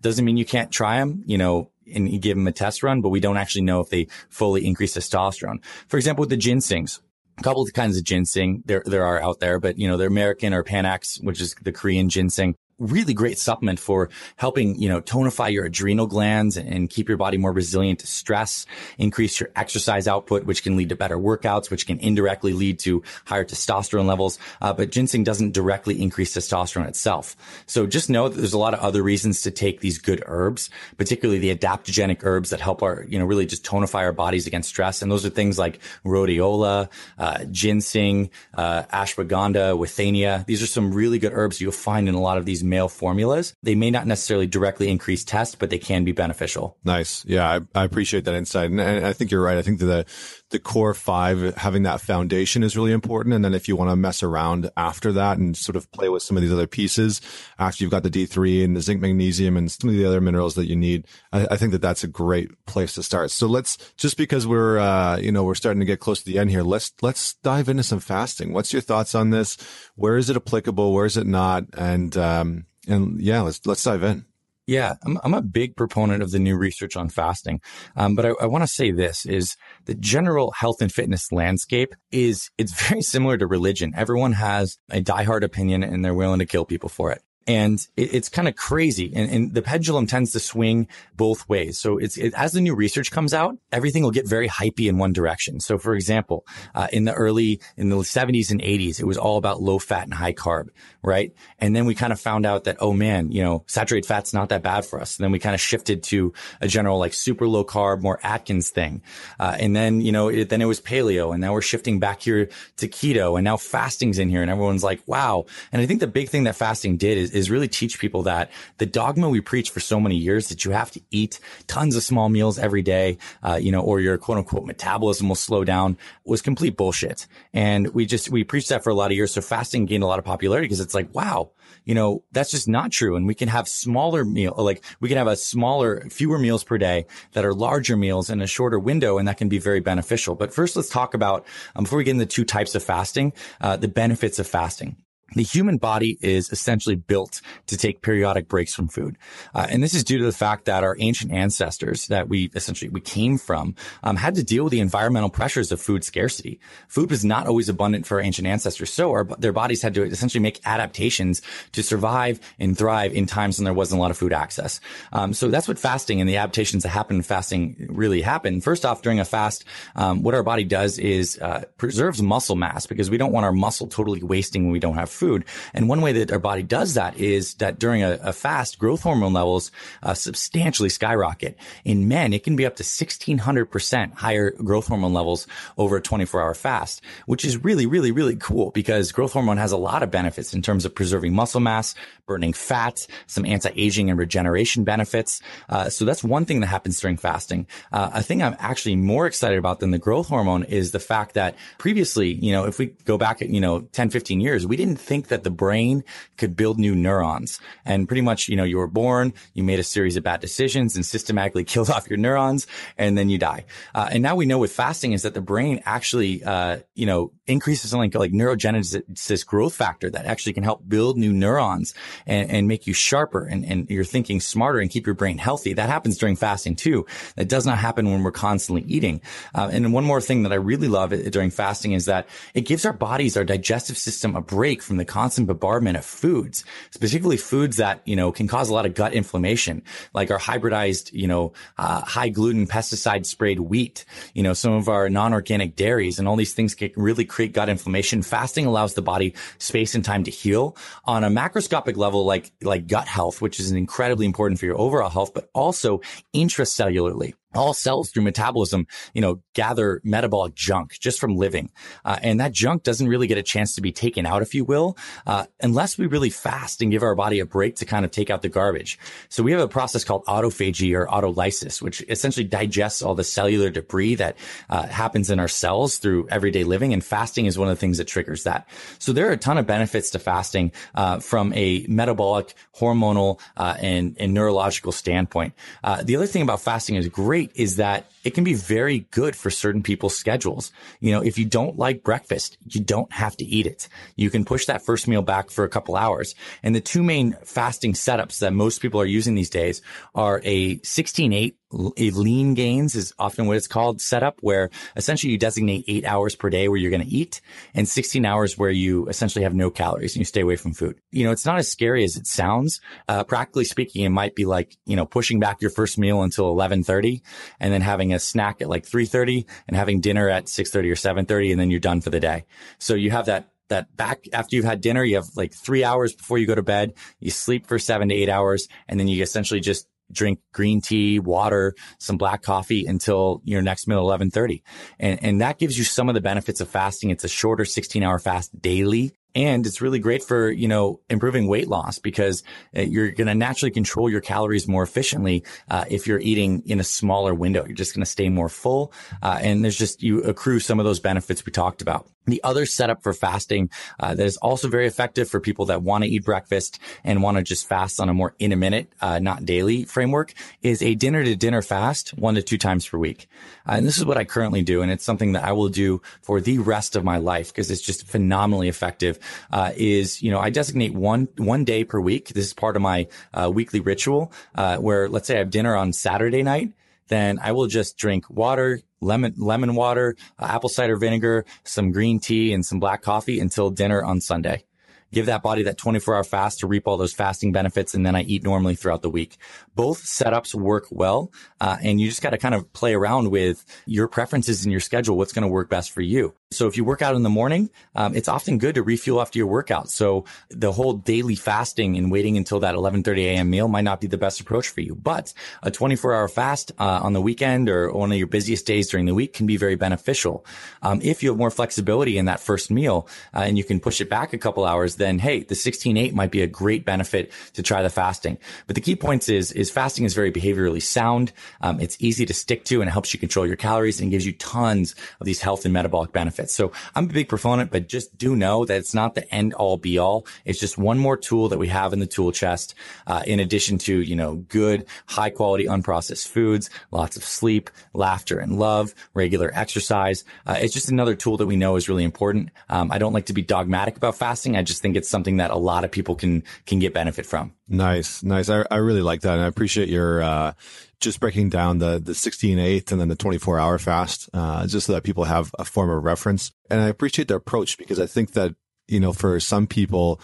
Doesn't mean you can't try them, you know, and give them a test run, but we don't actually know if they fully increase testosterone. For example, with the ginsengs, a couple of kinds of ginseng there there are out there, but you know, they're American or Panax, which is the Korean ginseng really great supplement for helping, you know, tonify your adrenal glands and keep your body more resilient to stress, increase your exercise output, which can lead to better workouts, which can indirectly lead to higher testosterone levels. Uh, but ginseng doesn't directly increase testosterone itself. So just know that there's a lot of other reasons to take these good herbs, particularly the adaptogenic herbs that help our, you know, really just tonify our bodies against stress. And those are things like rhodiola, uh, ginseng, uh, ashwagandha, withania. These are some really good herbs you'll find in a lot of these male formulas. They may not necessarily directly increase test, but they can be beneficial. Nice. Yeah, I, I appreciate that insight. And, and I think you're right. I think that the, the core five, having that foundation is really important. And then if you want to mess around after that and sort of play with some of these other pieces after you've got the D3 and the zinc, magnesium and some of the other minerals that you need, I, I think that that's a great place to start. So let's just because we're, uh, you know, we're starting to get close to the end here. Let's, let's dive into some fasting. What's your thoughts on this? Where is it applicable? Where is it not? And, um, and yeah, let's let's dive in. Yeah, I'm, I'm a big proponent of the new research on fasting. Um, but I, I want to say this is the general health and fitness landscape is, it's very similar to religion. Everyone has a diehard opinion and they're willing to kill people for it and it, it's kind of crazy. And, and, the pendulum tends to swing both ways. So it's it, as the new research comes out, everything will get very hypey in one direction. So, for example, uh, in the early in the 70s and 80s, it was all about low fat and high carb, right? And then we kind of found out that oh man, you know, saturated fat's not that bad for us. And then we kind of shifted to a general like super low carb, more Atkins thing. Uh, and then you know, it, then it was paleo, and now we're shifting back here to keto, and now fasting's in here, and everyone's like, wow. And I think the big thing that fasting did is is really teach people that the dogma we preach for so many years that you have to eat tons of small meals every day, uh, you know, or your quote unquote metabolism will slow down was complete bullshit. And we just, we preached that for a lot of years. So fasting gained a lot of popularity because it's like, wow, you know, that's just not true. And we can have smaller meal, like we can have a smaller, fewer meals per day that are larger meals in a shorter window. And that can be very beneficial. But first, let's talk about, um, before we get into two types of fasting, uh, the benefits of fasting. The human body is essentially built to take periodic breaks from food. Uh, and this is due to the fact that our ancient ancestors that we essentially, we came from, um, had to deal with the environmental pressures of food scarcity. Food was not always abundant for our ancient ancestors. So our, their bodies had to essentially make adaptations to survive and thrive in times when there wasn't a lot of food access. Um, so that's what fasting and the adaptations that happen in fasting really happen. First off, during a fast, um, what our body does is, uh, preserves muscle mass because we don't want our muscle totally wasting when we don't have food. And one way that our body does that is that during a, a fast, growth hormone levels uh, substantially skyrocket. In men, it can be up to 1600% higher growth hormone levels over a 24 hour fast, which is really, really, really cool because growth hormone has a lot of benefits in terms of preserving muscle mass, burning fat, some anti-aging and regeneration benefits. Uh, so that's one thing that happens during fasting. Uh, a thing I'm actually more excited about than the growth hormone is the fact that previously, you know, if we go back, you know, 10, 15 years, we didn't think that the brain could build new neurons. And pretty much, you know, you were born, you made a series of bad decisions and systematically killed off your neurons, and then you die. Uh, and now we know with fasting is that the brain actually, uh, you know, increases something like neurogenesis growth factor that actually can help build new neurons and, and make you sharper and, and you're thinking smarter and keep your brain healthy. That happens during fasting too. That does not happen when we're constantly eating. Uh, and one more thing that I really love during fasting is that it gives our bodies, our digestive system a break from the constant bombardment of foods, particularly foods that, you know, can cause a lot of gut inflammation, like our hybridized, you know, uh, high gluten pesticide sprayed wheat, you know, some of our non-organic dairies and all these things can really create gut inflammation. Fasting allows the body space and time to heal on a macroscopic level, like, like gut health, which is incredibly important for your overall health, but also intracellularly all cells through metabolism, you know, gather metabolic junk just from living. Uh, and that junk doesn't really get a chance to be taken out, if you will, uh, unless we really fast and give our body a break to kind of take out the garbage. So we have a process called autophagy or autolysis, which essentially digests all the cellular debris that uh, happens in our cells through everyday living. And fasting is one of the things that triggers that. So there are a ton of benefits to fasting uh, from a metabolic, hormonal, uh, and, and neurological standpoint. Uh, the other thing about fasting is great great is that it can be very good for certain people's schedules. You know, if you don't like breakfast, you don't have to eat it. You can push that first meal back for a couple hours. And the two main fasting setups that most people are using these days are a 16-8 a Leangains is often what it's called setup where essentially you designate eight hours per day where you're going to eat and 16 hours where you essentially have no calories and you stay away from food. You know, it's not as scary as it sounds. Uh, practically speaking, it might be like, you know, pushing back your first meal until 1130 and then having a snack at like 3.30 and having dinner at 6.30 or 7.30 and then you're done for the day. So you have that that back after you've had dinner, you have like three hours before you go to bed. You sleep for seven to eight hours and then you essentially just drink green tea, water, some black coffee until your next meal, 1130. And, and that gives you some of the benefits of fasting. It's a shorter 16 hour fast daily. And it's really great for, you know, improving weight loss because uh, you're going to naturally control your calories more efficiently uh, if you're eating in a smaller window. You're just going to stay more full. Uh, and there's just, you accrue some of those benefits we talked about. The other setup for fasting uh, that is also very effective for people that want to eat breakfast and want to just fast on a more in intermittent, uh, not daily framework is a dinner to dinner fast one to two times per week. Uh, and this is what I currently do. And it's something that I will do for the rest of my life because it's just phenomenally effective. Uh, is, you know, I designate one, one day per week. This is part of my uh, weekly ritual uh, where let's say I have dinner on Saturday night then I will just drink water, lemon, lemon water, uh, apple cider vinegar, some green tea and some black coffee until dinner on Sunday give that body that 24 hour fast to reap all those fasting benefits. And then I eat normally throughout the week. Both setups work well. Uh, and you just got to kind of play around with your preferences and your schedule. What's going to work best for you. So if you work out in the morning, um, it's often good to refuel after your workout. So the whole daily fasting and waiting until that 11:30 a.m. meal might not be the best approach for you. But a 24-hour fast uh, on the weekend or one of your busiest days during the week can be very beneficial. Um, if you have more flexibility in that first meal uh, and you can push it back a couple hours, then hey, the 16-8 might be a great benefit to try the fasting. But the key points is is fasting is very behaviorally sound. Um, it's easy to stick to and it helps you control your calories and gives you tons of these health and metabolic benefits So I'm a big proponent, but just do know that it's not the end all be all. It's just one more tool that we have in the tool chest. Uh, in addition to, you know, good, high quality, unprocessed foods, lots of sleep, laughter and love, regular exercise. Uh, it's just another tool that we know is really important. Um, I don't like to be dogmatic about fasting. I just think it's something that a lot of people can, can get benefit from. Nice, nice. I, I really like that. And I appreciate your, uh, just breaking down the the 16 8 and then the 24 hour fast, uh, just so that people have a form of reference. And I appreciate the approach because I think that, you know, for some people,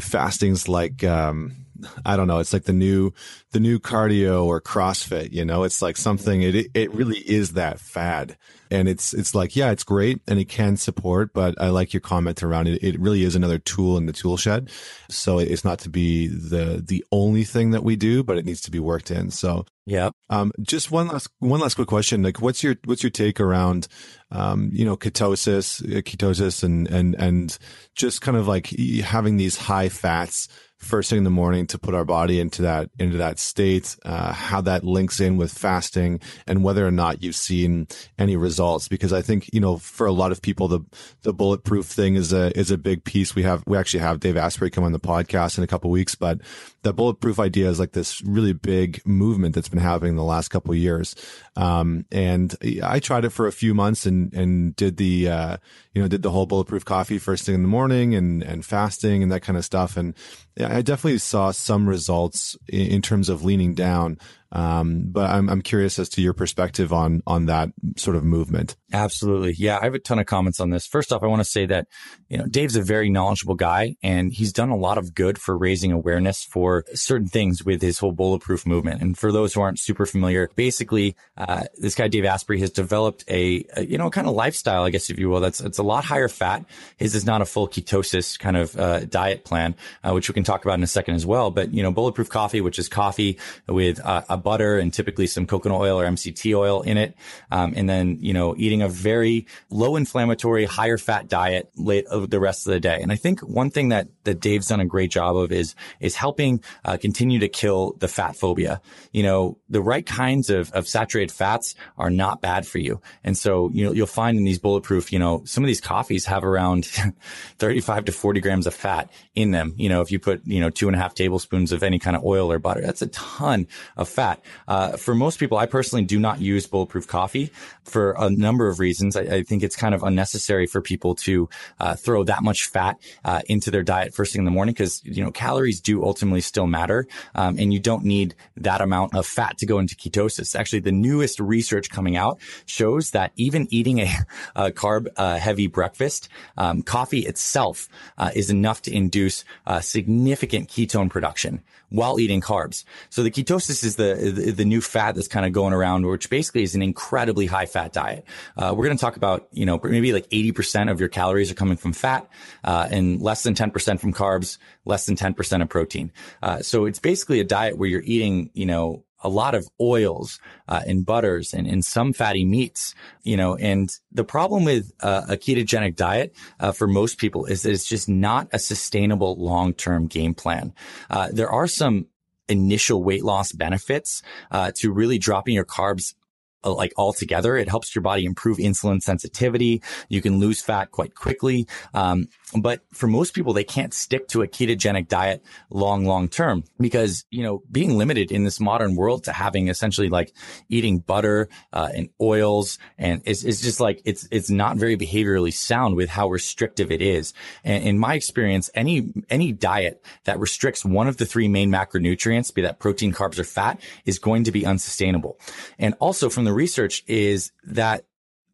fasting's like, um, I don't know. It's like the new, the new cardio or CrossFit, you know, it's like something, it, it really is that fad. And it's, it's like, yeah, it's great and it can support, but I like your comment around it. It really is another tool in the tool shed. So it's not to be the, the only thing that we do, but it needs to be worked in. So yeah. Um, just one last, one last quick question. Like, what's your, what's your take around, um, you know, ketosis, uh, ketosis and, and, and just kind of like having these high fats first thing in the morning to put our body into that into that state, uh, how that links in with fasting, and whether or not you've seen any results. Because I think you know, for a lot of people, the the bulletproof thing is a is a big piece. We have we actually have Dave Asprey come on the podcast in a couple weeks, but the bulletproof idea is like this really big movement that's been happening in the last couple years. Um, and I tried it for a few months and and did the uh, you know did the whole bulletproof coffee first thing in the morning and and fasting and that kind of stuff and I definitely saw some results in, in terms of leaning down. Um, but I'm, I'm curious as to your perspective on, on that sort of movement. Absolutely. Yeah. I have a ton of comments on this. First off, I want to say that, you know, Dave's a very knowledgeable guy and he's done a lot of good for raising awareness for certain things with his whole bulletproof movement. And for those who aren't super familiar, basically, uh, this guy, Dave Asprey has developed a, a, you know, kind of lifestyle, I guess, if you will. That's, it's a lot higher fat. His is not a full ketosis kind of, uh, diet plan, uh, which we can talk about in a second as well. But, you know, bulletproof coffee, which is coffee with uh, a butter and typically some coconut oil or MCT oil in it. Um, and then, you know, eating a very low inflammatory, higher fat diet late of the rest of the day. And I think one thing that, that Dave's done a great job of is, is helping uh, continue to kill the fat phobia. You know, the right kinds of, of saturated fats are not bad for you. And so, you know, you'll find in these bulletproof, you know, some of these coffees have around 35 to 40 grams of fat in them. You know, if you put, you know, two and a half tablespoons of any kind of oil or butter, that's a ton of fat. Uh, for most people, I personally do not use bulletproof coffee for a number of reasons. I, I think it's kind of unnecessary for people to uh, throw that much fat uh, into their diet first thing in the morning because you know calories do ultimately still matter, um, and you don't need that amount of fat to go into ketosis. Actually, the newest research coming out shows that even eating a, a carb uh, heavy breakfast, um, coffee itself uh, is enough to induce significant ketone production while eating carbs. So the ketosis is the, the, the new fat that's kind of going around, which basically is an incredibly high fat diet. Uh, we're going to talk about, you know, maybe like 80% of your calories are coming from fat, uh, and less than 10% from carbs, less than 10% of protein. Uh, so it's basically a diet where you're eating, you know, a lot of oils uh, and butters and, and some fatty meats, you know, and the problem with uh, a ketogenic diet uh, for most people is that it's just not a sustainable long-term game plan. Uh, there are some initial weight loss benefits uh, to really dropping your carbs like altogether. It helps your body improve insulin sensitivity. You can lose fat quite quickly. Um, but for most people, they can't stick to a ketogenic diet long, long term because, you know, being limited in this modern world to having essentially like eating butter, uh, and oils and it's, it's just like, it's, it's not very behaviorally sound with how restrictive it is. And in my experience, any, any diet that restricts one of the three main macronutrients, be that protein, carbs or fat is going to be unsustainable. And also from the research is that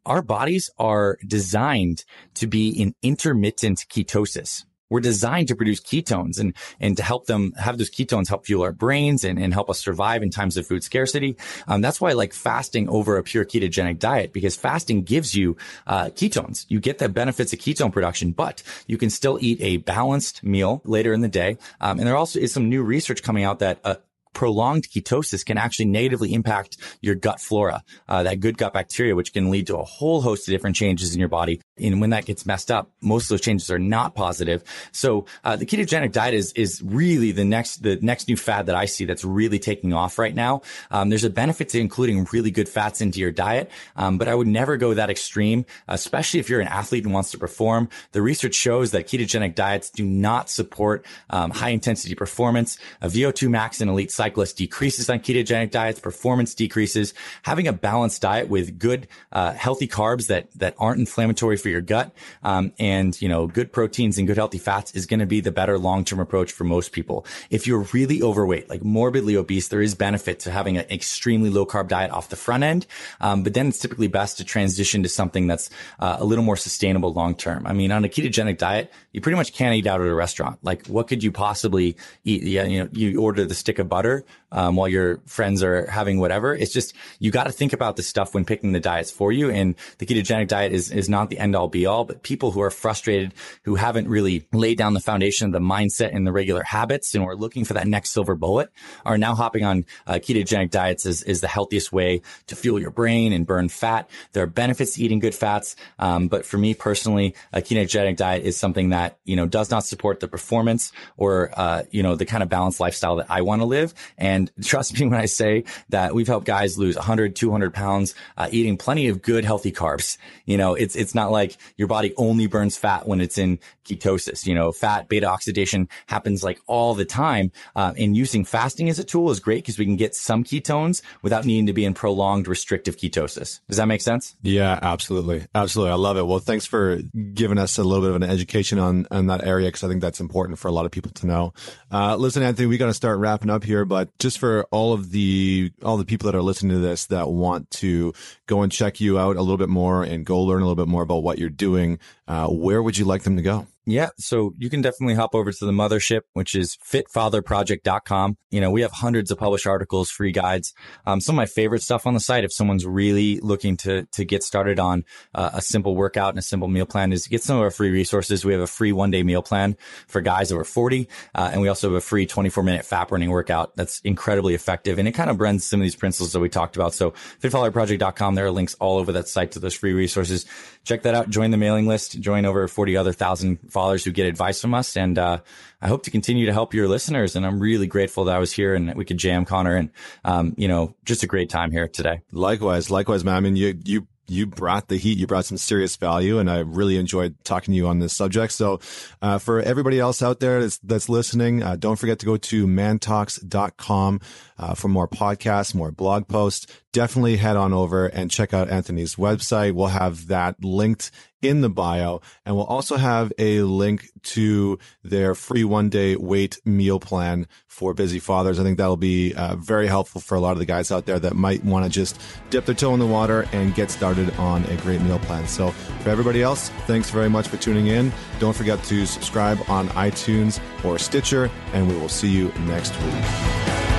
our bodies are designed to be in intermittent ketosis. We're designed to produce ketones and, and to help them have those ketones help fuel our brains and, and help us survive in times of food scarcity. Um, that's why I like fasting over a pure ketogenic diet because fasting gives you uh, ketones. You get the benefits of ketone production, but you can still eat a balanced meal later in the day. Um, and there also is some new research coming out that uh, prolonged ketosis can actually negatively impact your gut flora, uh, that good gut bacteria, which can lead to a whole host of different changes in your body. And when that gets messed up, most of those changes are not positive. So uh, the ketogenic diet is is really the next the next new fad that I see that's really taking off right now. Um, there's a benefit to including really good fats into your diet, um, but I would never go that extreme, especially if you're an athlete and wants to perform. The research shows that ketogenic diets do not support um, high intensity performance. A VO2 max in elite cyclists decreases on ketogenic diets, performance decreases. Having a balanced diet with good, uh, healthy carbs that that aren't inflammatory for your gut, um, and you know, good proteins and good healthy fats is going to be the better long-term approach for most people. If you're really overweight, like morbidly obese, there is benefit to having an extremely low carb diet off the front end. Um, but then it's typically best to transition to something that's uh, a little more sustainable long term. I mean, on a ketogenic diet, you pretty much can't eat out at a restaurant. Like, what could you possibly eat? Yeah, you know, you order the stick of butter um, while your friends are having whatever. It's just you got to think about the stuff when picking the diets for you. And the ketogenic diet is is not the end all be all. But people who are frustrated, who haven't really laid down the foundation of the mindset and the regular habits, and are looking for that next silver bullet, are now hopping on uh, ketogenic diets is is the healthiest way to fuel your brain and burn fat. There are benefits to eating good fats, um, but for me personally, a ketogenic diet is something that you know does not support the performance or uh, you know the kind of balanced lifestyle that I want to live. And trust me when I say that we've helped guys lose 100, 200 pounds uh, eating plenty of good, healthy carbs. You know, it's it's not like your body only burns fat when it's in ketosis. You know, fat beta oxidation happens like all the time. Uh, and using fasting as a tool is great because we can get some ketones without needing to be in prolonged restrictive ketosis. Does that make sense? Yeah, absolutely, absolutely. I love it. Well, thanks for giving us a little bit of an education on on that area because I think that's important for a lot of people to know. Uh, listen, Anthony, we got to start wrapping up here, but just for all of the all the people that are listening to this that want to go and check you out a little bit more and go learn a little bit more about what you're doing, uh, where would you like them to go? Yeah. So you can definitely hop over to the mothership, which is fitfatherproject.com. You know, we have hundreds of published articles, free guides. Um, some of my favorite stuff on the site, if someone's really looking to, to get started on uh, a simple workout and a simple meal plan is get some of our free resources. We have a free one day meal plan for guys over 40. Uh, and we also have a free 24 minute fat burning workout that's incredibly effective. And it kind of blends some of these principles that we talked about. So fitfatherproject.com, there are links all over that site to those free resources. Check that out. Join the mailing list, join over 40 other thousand fathers who get advice from us. And, uh, I hope to continue to help your listeners. And I'm really grateful that I was here and we could jam Connor and, um, you know, just a great time here today. Likewise. Likewise, man. I mean, you, you, you brought the heat. You brought some serious value, and I really enjoyed talking to you on this subject. So, uh, for everybody else out there that's, that's listening, uh, don't forget to go to mantalks.com uh, for more podcasts, more blog posts. Definitely head on over and check out Anthony's website. We'll have that linked in the bio. And we'll also have a link to their free one day weight meal plan for busy fathers. I think that'll be uh, very helpful for a lot of the guys out there that might want to just dip their toe in the water and get started on a great meal plan. So for everybody else, thanks very much for tuning in. Don't forget to subscribe on iTunes or Stitcher, and we will see you next week.